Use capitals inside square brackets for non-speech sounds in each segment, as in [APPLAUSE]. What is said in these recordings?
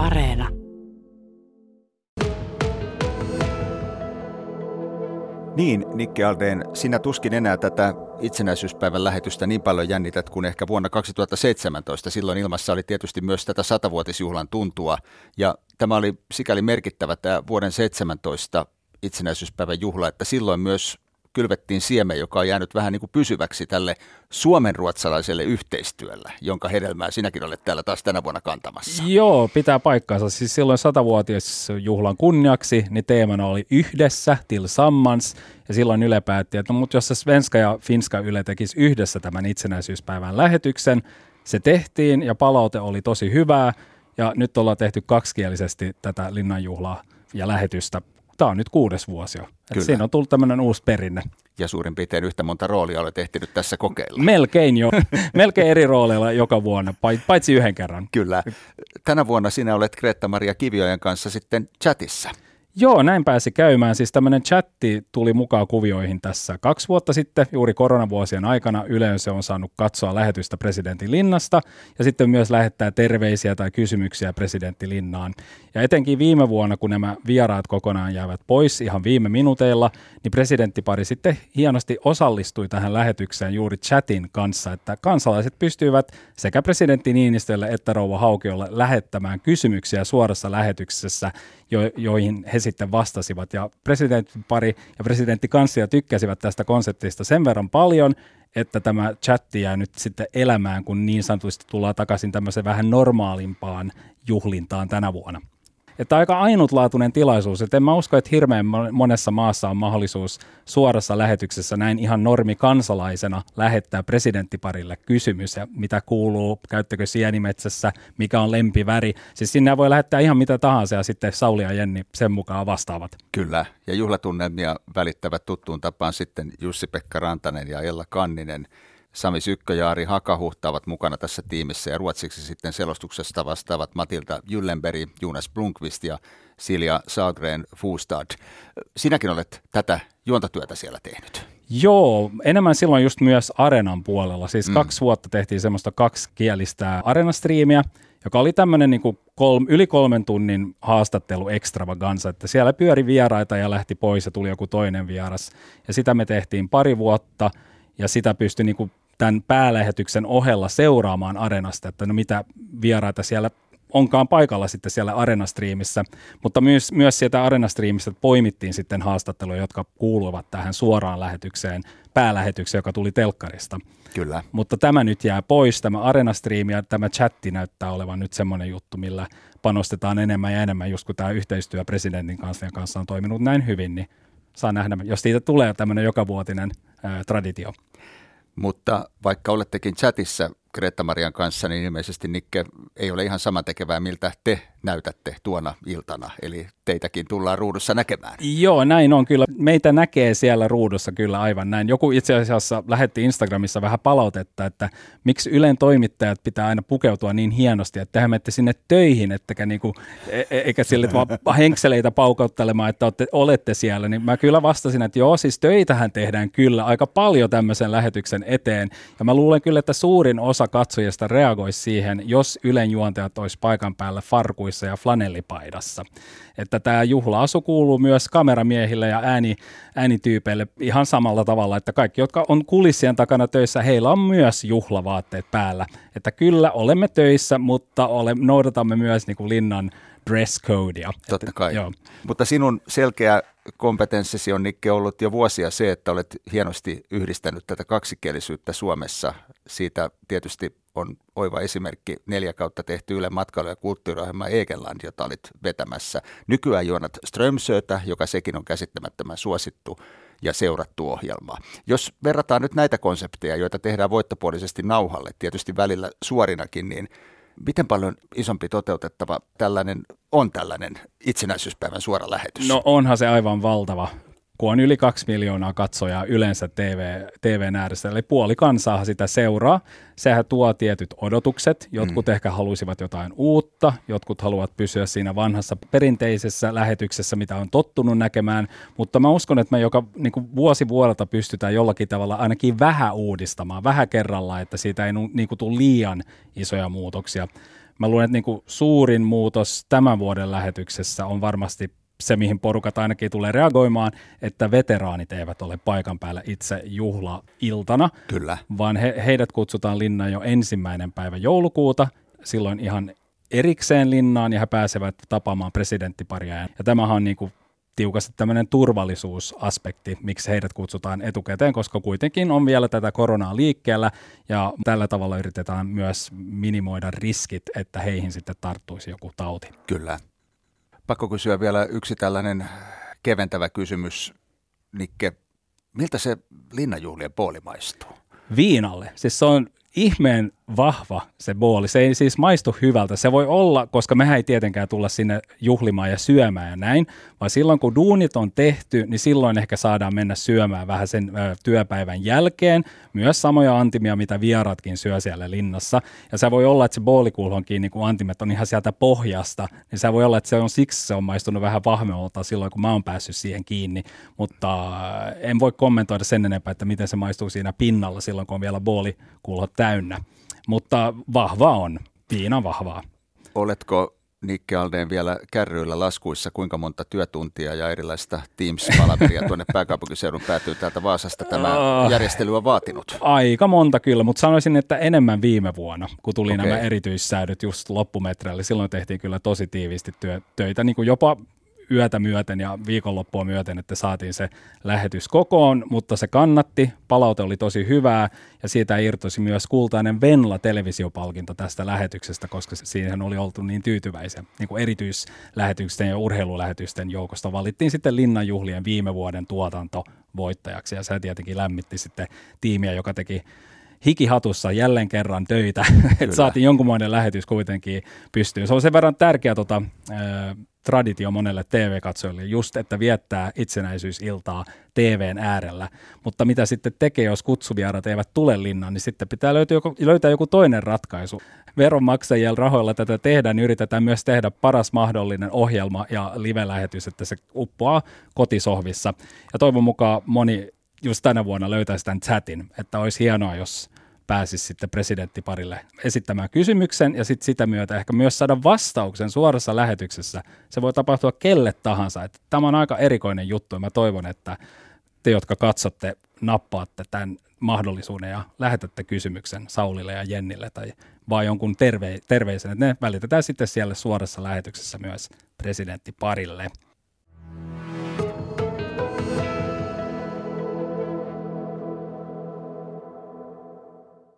Areena. Niin, Nikke Aldeen, sinä tuskin enää tätä itsenäisyyspäivän lähetystä niin paljon jännität kuin ehkä vuonna 2017. Silloin ilmassa oli tietysti myös tätä satavuotisjuhlan tuntua, ja tämä oli sikäli merkittävä tämä vuoden 17 itsenäisyyspäivän juhla, että silloin myös kylvettiin siemen, joka on jäänyt vähän niin kuin pysyväksi tälle suomen-ruotsalaiselle yhteistyölle, jonka hedelmää sinäkin olet täällä taas tänä vuonna kantamassa. Joo, pitää paikkaansa. Siis silloin satavuotisjuhlan kunniaksi, niin teemana oli yhdessä, tillsammans, ja silloin Yle päätti, että no, mutta jos se Svenska ja Finska Yle tekisi yhdessä tämän itsenäisyyspäivän lähetyksen, se tehtiin ja palaute oli tosi hyvää, ja nyt ollaan tehty kaksikielisesti tätä linnanjuhlaa ja lähetystä tämä on nyt kuudes vuosi jo. Kyllä. Siinä on tullut tämmöinen uusi perinne. Ja suurin piirtein yhtä monta roolia olet ehtinyt tässä kokeilla. Melkein jo. [LAUGHS] Melkein eri rooleilla joka vuonna, paitsi yhden kerran. Kyllä. Tänä vuonna sinä olet Kreetta-Maria Kiviojen kanssa sitten chatissa. Joo, näin pääsi käymään. Siis tämmöinen chatti tuli mukaan kuvioihin tässä kaksi vuotta sitten, juuri koronavuosien aikana. Yleensä on saanut katsoa lähetystä presidentin linnasta ja sitten myös lähettää terveisiä tai kysymyksiä presidentti linnaan. Ja etenkin viime vuonna, kun nämä vieraat kokonaan jäävät pois ihan viime minuuteilla, niin presidenttipari sitten hienosti osallistui tähän lähetykseen juuri chatin kanssa, että kansalaiset pystyivät sekä presidentti Niinistölle että rouva Haukiolle lähettämään kysymyksiä suorassa lähetyksessä, jo, joihin he sitten vastasivat. Ja presidenttipari ja presidenttikanslia tykkäsivät tästä konseptista sen verran paljon, että tämä chatti jää nyt sitten elämään, kun niin sanotusti tullaan takaisin tämmöiseen vähän normaalimpaan juhlintaan tänä vuonna että aika ainutlaatuinen tilaisuus. Että en mä usko, että hirveän monessa maassa on mahdollisuus suorassa lähetyksessä näin ihan normi kansalaisena lähettää presidenttiparille kysymys, ja mitä kuuluu, käyttäkö sienimetsässä, mikä on lempiväri. Siis sinne voi lähettää ihan mitä tahansa ja sitten Sauli ja Jenni sen mukaan vastaavat. Kyllä, ja juhlatunnelmia välittävät tuttuun tapaan sitten Jussi-Pekka Rantanen ja Ella Kanninen – Sami Sykkö ja Ari Hakahuhta ovat mukana tässä tiimissä ja ruotsiksi sitten selostuksesta vastaavat Matilda Jyllenberg, Jonas Blunkvist ja Silja Saagren Fustad. Sinäkin olet tätä juontatyötä siellä tehnyt. Joo, enemmän silloin just myös Arenan puolella. Siis mm. kaksi vuotta tehtiin semmoista kaksikielistä arenastriimiä, joka oli tämmöinen niin kolm, yli kolmen tunnin haastattelu extravaganza, että siellä pyöri vieraita ja lähti pois ja tuli joku toinen vieras. Ja sitä me tehtiin pari vuotta ja sitä pystyi niin kuin tämän päälähetyksen ohella seuraamaan Arenasta, että no mitä vieraita siellä onkaan paikalla sitten siellä Arenastriimissä, mutta myös, myös sieltä Arenastriimistä poimittiin sitten haastatteluja, jotka kuuluvat tähän suoraan lähetykseen, päälähetykseen, joka tuli telkkarista. Kyllä. Mutta tämä nyt jää pois, tämä Arenastriimi ja tämä chatti näyttää olevan nyt semmoinen juttu, millä panostetaan enemmän ja enemmän, just kun tämä yhteistyö presidentin kanssa, kanssa on toiminut näin hyvin, niin saa nähdä, jos siitä tulee tämmöinen jokavuotinen ää, traditio. Mutta vaikka olettekin chatissa Greta-Marian kanssa, niin ilmeisesti Nikke ei ole ihan sama tekevää, miltä te näytätte tuona iltana. Eli teitäkin tullaan ruudussa näkemään. Joo, näin on kyllä. Meitä näkee siellä ruudussa kyllä aivan näin. Joku itse asiassa lähetti Instagramissa vähän palautetta, että miksi Ylen toimittajat pitää aina pukeutua niin hienosti, että tehän menette sinne töihin, ettekä niinku, e- e- eikä sille vaan [LAUGHS] henkseleitä paukauttelemaan, että olette, olette siellä. Niin mä kyllä vastasin, että joo, siis töitähän tehdään kyllä aika paljon tämmöisen lähetyksen eteen. Ja mä luulen kyllä, että suurin osa katsojista reagoisi siihen, jos Ylen juontajat olisi paikan päällä farkuissa ja flanellipaidassa että tämä juhla-asu kuuluu myös kameramiehille ja ääni, äänityypeille ihan samalla tavalla, että kaikki, jotka on kulissien takana töissä, heillä on myös juhlavaatteet päällä. Että kyllä olemme töissä, mutta ole, noudatamme myös niin kuin linnan dress codea. Totta että, kai. Joo. Mutta sinun selkeä kompetenssisi on Nikke ollut jo vuosia se, että olet hienosti yhdistänyt tätä kaksikielisyyttä Suomessa. Siitä tietysti on oiva esimerkki neljä kautta tehty Yle matkailu- ja kulttuuriohjelma Egeland, jota olit vetämässä. Nykyään juonat Strömsötä, joka sekin on käsittämättömän suosittu ja seurattu ohjelma. Jos verrataan nyt näitä konsepteja, joita tehdään voittopuolisesti nauhalle, tietysti välillä suorinakin, niin miten paljon isompi toteutettava tällainen on tällainen itsenäisyyspäivän suora lähetys? No onhan se aivan valtava kun on yli kaksi miljoonaa katsojaa yleensä TV, TVn ääressä, eli puoli kansaa sitä seuraa. Sehän tuo tietyt odotukset. Jotkut mm. ehkä haluaisivat jotain uutta, jotkut haluavat pysyä siinä vanhassa perinteisessä lähetyksessä, mitä on tottunut näkemään, mutta mä uskon, että me joka niin kuin vuosi vuodelta pystytään jollakin tavalla ainakin vähän uudistamaan, vähän kerrallaan, että siitä ei niin kuin tule liian isoja muutoksia Mä luulen, että niin kuin suurin muutos tämän vuoden lähetyksessä on varmasti se, mihin porukat ainakin tulee reagoimaan, että veteraanit eivät ole paikan päällä itse juhlailtana, Kyllä. vaan he, heidät kutsutaan linnaan jo ensimmäinen päivä joulukuuta, silloin ihan erikseen linnaan ja he pääsevät tapaamaan presidenttiparia. Ja tämähän on niin kuin tiukasti tämmöinen turvallisuusaspekti, miksi heidät kutsutaan etukäteen, koska kuitenkin on vielä tätä koronaa liikkeellä ja tällä tavalla yritetään myös minimoida riskit, että heihin sitten tarttuisi joku tauti. Kyllä. Pakko kysyä vielä yksi tällainen keventävä kysymys, Nikke. Miltä se linnanjuhlien pooli maistuu? Viinalle. Siis se on ihmeen vahva se booli. Se ei siis maistu hyvältä. Se voi olla, koska mehän ei tietenkään tulla sinne juhlimaan ja syömään ja näin, vaan silloin kun duunit on tehty, niin silloin ehkä saadaan mennä syömään vähän sen ö, työpäivän jälkeen. Myös samoja antimia, mitä vieratkin syö siellä linnassa. Ja se voi olla, että se boolikulhonkin niin kun antimet on ihan sieltä pohjasta, niin se voi olla, että se on siksi se on maistunut vähän vahvemmalta silloin, kun mä oon päässyt siihen kiinni. Mutta en voi kommentoida sen enempää, että miten se maistuu siinä pinnalla silloin, kun on vielä boolikulhot täynnä mutta vahva on, viina vahvaa. Oletko Nikke Aldeen vielä kärryillä laskuissa, kuinka monta työtuntia ja erilaista Teams-palaveria tuonne pääkaupunkiseudun päätyy täältä Vaasasta tämä ah. järjestely on vaatinut? Aika monta kyllä, mutta sanoisin, että enemmän viime vuonna, kun tuli okay. nämä erityissäädöt just loppumetreille. Silloin tehtiin kyllä tosi tiiviisti työ, töitä, niin kuin jopa yötä myöten ja viikonloppua myöten, että saatiin se lähetys kokoon, mutta se kannatti, palaute oli tosi hyvää ja siitä irtosi myös kultainen Venla televisiopalkinto tästä lähetyksestä, koska siihen oli oltu niin tyytyväisiä. Niin kuin erityislähetysten ja urheilulähetysten joukosta valittiin sitten Linnanjuhlien viime vuoden tuotanto voittajaksi ja se tietenkin lämmitti sitten tiimiä, joka teki hikihatussa jälleen kerran töitä, [LAUGHS] että saatiin jonkunmoinen lähetys kuitenkin pystyyn. Se on sen verran tärkeä tota, traditio monelle TV-katsojille just, että viettää itsenäisyysiltaa TVn äärellä. Mutta mitä sitten tekee, jos kutsuvierat eivät tule linnaan, niin sitten pitää löytää joku, löytää joku toinen ratkaisu. Veronmaksajien rahoilla tätä tehdään, niin yritetään myös tehdä paras mahdollinen ohjelma ja live-lähetys, että se uppoaa kotisohvissa. Ja toivon mukaan moni just tänä vuonna löytäisi tämän chatin, että olisi hienoa, jos pääsisi sitten presidenttiparille esittämään kysymyksen ja sitten sitä myötä ehkä myös saada vastauksen suorassa lähetyksessä. Se voi tapahtua kelle tahansa. Että tämä on aika erikoinen juttu ja mä toivon, että te, jotka katsotte, nappaatte tämän mahdollisuuden ja lähetätte kysymyksen Saulille ja Jennille tai vaan jonkun terve, terveisen, että ne välitetään sitten siellä suorassa lähetyksessä myös presidenttiparille.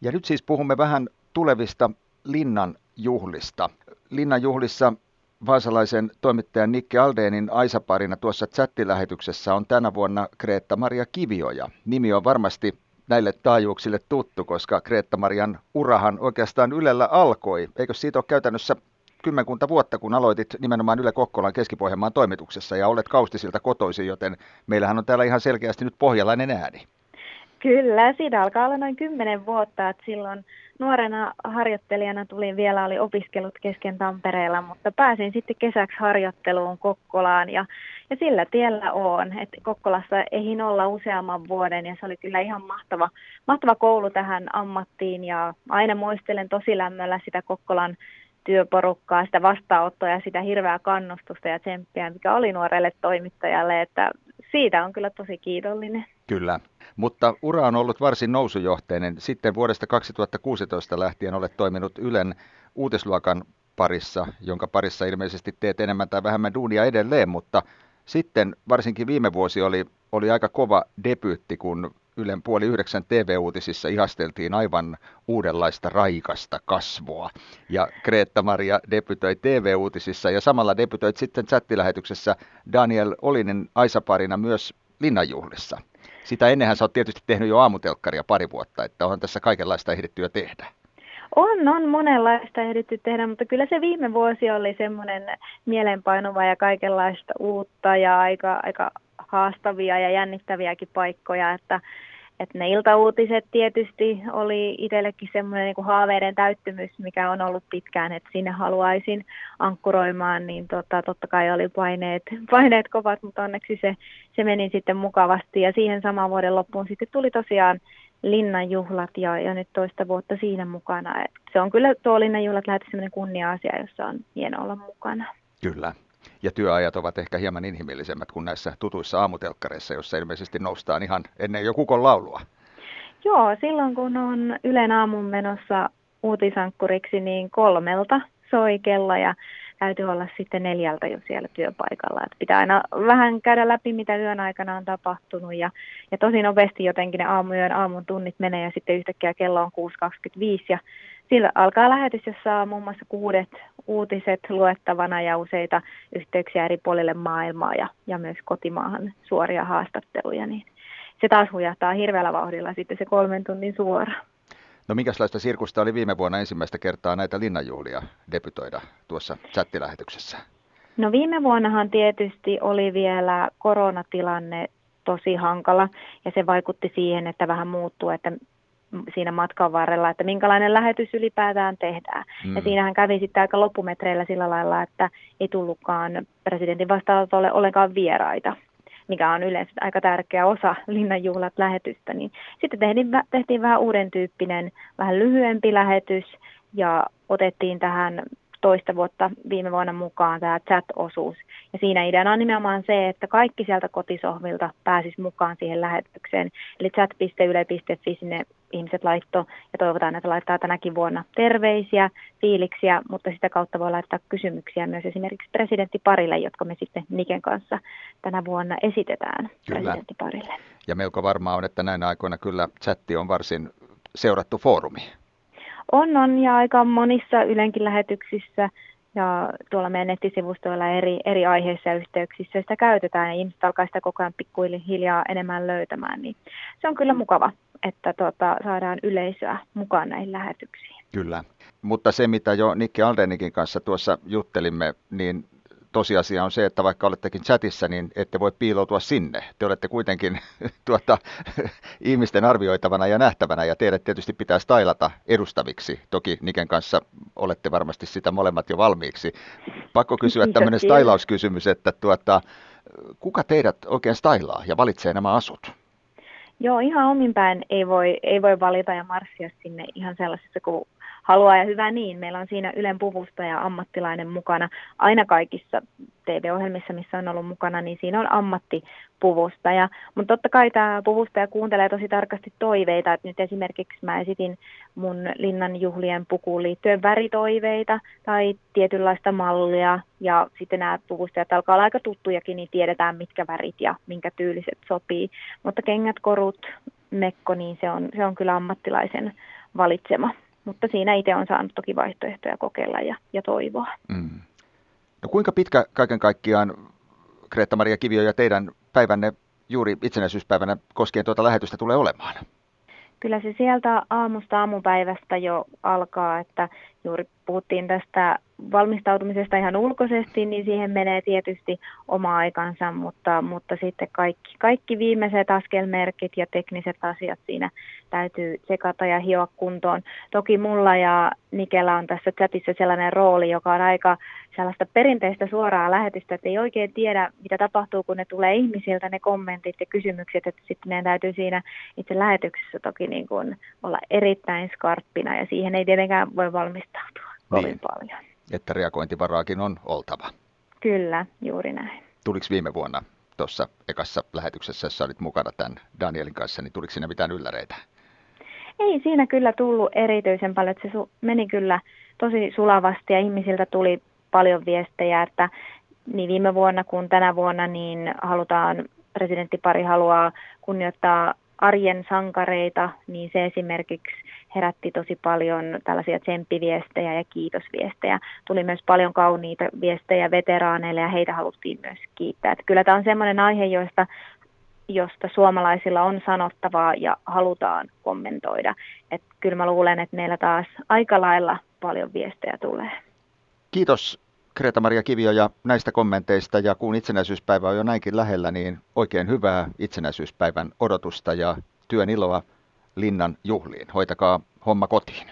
Ja nyt siis puhumme vähän tulevista Linnan juhlista. Linnan juhlissa vaasalaisen toimittajan Nikki Aldeenin Aisaparina tuossa chattilähetyksessä on tänä vuonna Kreetta-Maria Kivioja. Nimi on varmasti näille taajuuksille tuttu, koska Kreetta-Marian urahan oikeastaan Ylellä alkoi. Eikö siitä ole käytännössä kymmenkunta vuotta, kun aloitit nimenomaan Yle Kokkolan keski toimituksessa ja olet kaustisilta kotoisin, joten meillähän on täällä ihan selkeästi nyt pohjalainen ääni. Kyllä, siitä alkaa olla noin kymmenen vuotta, että silloin nuorena harjoittelijana tulin vielä, oli opiskelut kesken Tampereella, mutta pääsin sitten kesäksi harjoitteluun Kokkolaan ja, ja sillä tiellä on. että Kokkolassa ehin olla useamman vuoden ja se oli kyllä ihan mahtava, mahtava koulu tähän ammattiin ja aina muistelen tosi lämmöllä sitä Kokkolan työporukkaa, sitä vastaanottoa ja sitä hirveää kannustusta ja tsemppiä, mikä oli nuorelle toimittajalle, että siitä on kyllä tosi kiitollinen. Kyllä, mutta ura on ollut varsin nousujohteinen. Sitten vuodesta 2016 lähtien olet toiminut Ylen uutisluokan parissa, jonka parissa ilmeisesti teet enemmän tai vähemmän duunia edelleen, mutta sitten varsinkin viime vuosi oli, oli aika kova debyytti, kun Ylen puoli yhdeksän TV-uutisissa ihasteltiin aivan uudenlaista raikasta kasvoa. Ja Kreetta-Maria debytoi TV-uutisissa ja samalla debytoit sitten chattilähetyksessä Daniel Olinen Aisaparina myös Linnanjuhlissa. Sitä ennenhän sä oot tietysti tehnyt jo aamutelkkaria pari vuotta, että on tässä kaikenlaista ehditty jo tehdä. On, on monenlaista ehditty tehdä, mutta kyllä se viime vuosi oli semmoinen mielenpainuva ja kaikenlaista uutta ja aika, aika haastavia ja jännittäviäkin paikkoja, että että ne iltauutiset tietysti oli itsellekin semmoinen niin haaveiden täyttymys, mikä on ollut pitkään, että sinne haluaisin ankkuroimaan, niin tota, totta kai oli paineet, [LAUGHS] paineet kovat, mutta onneksi se, se meni sitten mukavasti. Ja siihen saman vuoden loppuun sitten tuli tosiaan linnanjuhlat ja, ja nyt toista vuotta siinä mukana. Et se on kyllä tuo linnanjuhlat lähetys sellainen kunnia-asia, jossa on hieno olla mukana. Kyllä. Ja työajat ovat ehkä hieman inhimillisemmät kuin näissä tutuissa aamutelkkareissa, jossa ilmeisesti noustaan ihan ennen jo kukon laulua. Joo, silloin kun on Ylen aamun menossa uutisankkuriksi, niin kolmelta soi kello ja täytyy olla sitten neljältä jo siellä työpaikalla. Et pitää aina vähän käydä läpi, mitä yön aikana on tapahtunut ja, ja tosi nopeasti jotenkin ne aamuyön aamun tunnit menee ja sitten yhtäkkiä kello on 6.25 ja sillä alkaa lähetys, jossa on muun muassa kuudet uutiset luettavana ja useita yhteyksiä eri puolille maailmaa ja, ja myös kotimaahan suoria haastatteluja, niin se taas hujahtaa hirveällä vauhdilla sitten se kolmen tunnin suora. No minkälaista sirkusta oli viime vuonna ensimmäistä kertaa näitä linnanjuhlia debytoida tuossa chattilähetyksessä? No viime vuonnahan tietysti oli vielä koronatilanne tosi hankala ja se vaikutti siihen, että vähän muuttuu, että siinä matkan varrella, että minkälainen lähetys ylipäätään tehdään. Mm. Ja siinähän kävi sitten aika loppumetreillä sillä lailla, että ei tullutkaan presidentin vastaanotolle ollenkaan vieraita mikä on yleensä aika tärkeä osa [LAUGHS] linnanjuhlat lähetystä, niin sitten tehtiin, tehtiin vähän uuden tyyppinen, vähän lyhyempi lähetys ja otettiin tähän toista vuotta viime vuonna mukaan tämä chat-osuus. Ja siinä ideana on nimenomaan se, että kaikki sieltä kotisohvilta pääsis mukaan siihen lähetykseen. Eli chat.yle.fi sinne ihmiset laitto ja toivotaan, että laittaa tänäkin vuonna terveisiä, fiiliksiä, mutta sitä kautta voi laittaa kysymyksiä myös esimerkiksi presidenttiparille, jotka me sitten Niken kanssa tänä vuonna esitetään kyllä. presidenttiparille. Ja melko varmaa on, että näinä aikoina kyllä chatti on varsin seurattu foorumi. On, on ja aika monissa Ylenkin lähetyksissä ja tuolla meidän nettisivustoilla eri, eri aiheissa ja yhteyksissä sitä käytetään ja ihmiset alkaa sitä koko ajan pikkuhiljaa enemmän löytämään, niin se on kyllä mukava, että tuota, saadaan yleisöä mukaan näihin lähetyksiin. Kyllä, mutta se mitä jo Nikki Aldenikin kanssa tuossa juttelimme, niin tosiasia on se, että vaikka olettekin chatissa, niin ette voi piiloutua sinne. Te olette kuitenkin [LAUGHS] tuota, [LAUGHS] ihmisten arvioitavana ja nähtävänä, ja teidät tietysti pitää stailata edustaviksi. Toki Niken kanssa olette varmasti sitä molemmat jo valmiiksi. Pakko kysyä tämmöinen stailauskysymys, että tuota, kuka teidät oikein stailaa ja valitsee nämä asut? Joo, ihan omin päin ei voi, ei voi valita ja marssia sinne ihan sellaisessa kuin haluaa ja hyvä niin. Meillä on siinä Ylen puvusta ja ammattilainen mukana aina kaikissa TV-ohjelmissa, missä on ollut mukana, niin siinä on ammattipuvustaja. Mutta totta kai tämä puvustaja kuuntelee tosi tarkasti toiveita. Et nyt esimerkiksi mä esitin mun Linnan juhlien pukuun liittyen väritoiveita tai tietynlaista mallia. Ja sitten nämä puvustajat alkaa olla aika tuttujakin, niin tiedetään mitkä värit ja minkä tyyliset sopii. Mutta kengät, korut, mekko, niin se on, se on kyllä ammattilaisen valitsema mutta siinä itse on saanut toki vaihtoehtoja kokeilla ja, ja toivoa. Mm. No kuinka pitkä kaiken kaikkiaan, Kreetta-Maria Kivio ja teidän päivänne juuri itsenäisyyspäivänä koskien tuota lähetystä tulee olemaan? Kyllä se sieltä aamusta aamupäivästä jo alkaa, että juuri puhuttiin tästä valmistautumisesta ihan ulkoisesti, niin siihen menee tietysti oma aikansa, mutta, mutta sitten kaikki, kaikki viimeiset askelmerkit ja tekniset asiat siinä täytyy sekata ja hioa kuntoon. Toki mulla ja Nikela on tässä chatissa sellainen rooli, joka on aika sellaista perinteistä suoraa lähetystä, että ei oikein tiedä, mitä tapahtuu, kun ne tulee ihmisiltä ne kommentit ja kysymykset, että sitten ne täytyy siinä itse lähetyksessä toki niin kuin olla erittäin skarppina ja siihen ei tietenkään voi valmistautua kovin niin, paljon. Että reagointivaraakin on oltava. Kyllä, juuri näin. Tuliko viime vuonna tuossa ekassa lähetyksessä, jossa olit mukana tämän Danielin kanssa, niin tuliko siinä mitään ylläreitä? Ei siinä kyllä tullut erityisen paljon, se meni kyllä tosi sulavasti ja ihmisiltä tuli paljon viestejä, että niin viime vuonna kuin tänä vuonna niin halutaan, presidenttipari haluaa kunnioittaa arjen sankareita, niin se esimerkiksi herätti tosi paljon tällaisia tsemppiviestejä ja kiitosviestejä. Tuli myös paljon kauniita viestejä veteraaneille ja heitä haluttiin myös kiittää. Että kyllä tämä on sellainen aihe, josta, josta suomalaisilla on sanottavaa ja halutaan kommentoida. Että kyllä mä luulen, että meillä taas aika lailla paljon viestejä tulee. Kiitos Kreta-Maria Kivio ja näistä kommenteista ja kun itsenäisyyspäivä on jo näinkin lähellä, niin oikein hyvää itsenäisyyspäivän odotusta ja työn iloa Linnan juhliin. Hoitakaa homma kotiin.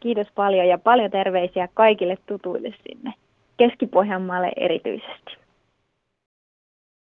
Kiitos paljon ja paljon terveisiä kaikille tutuille sinne. Keski-Pohjanmaalle erityisesti.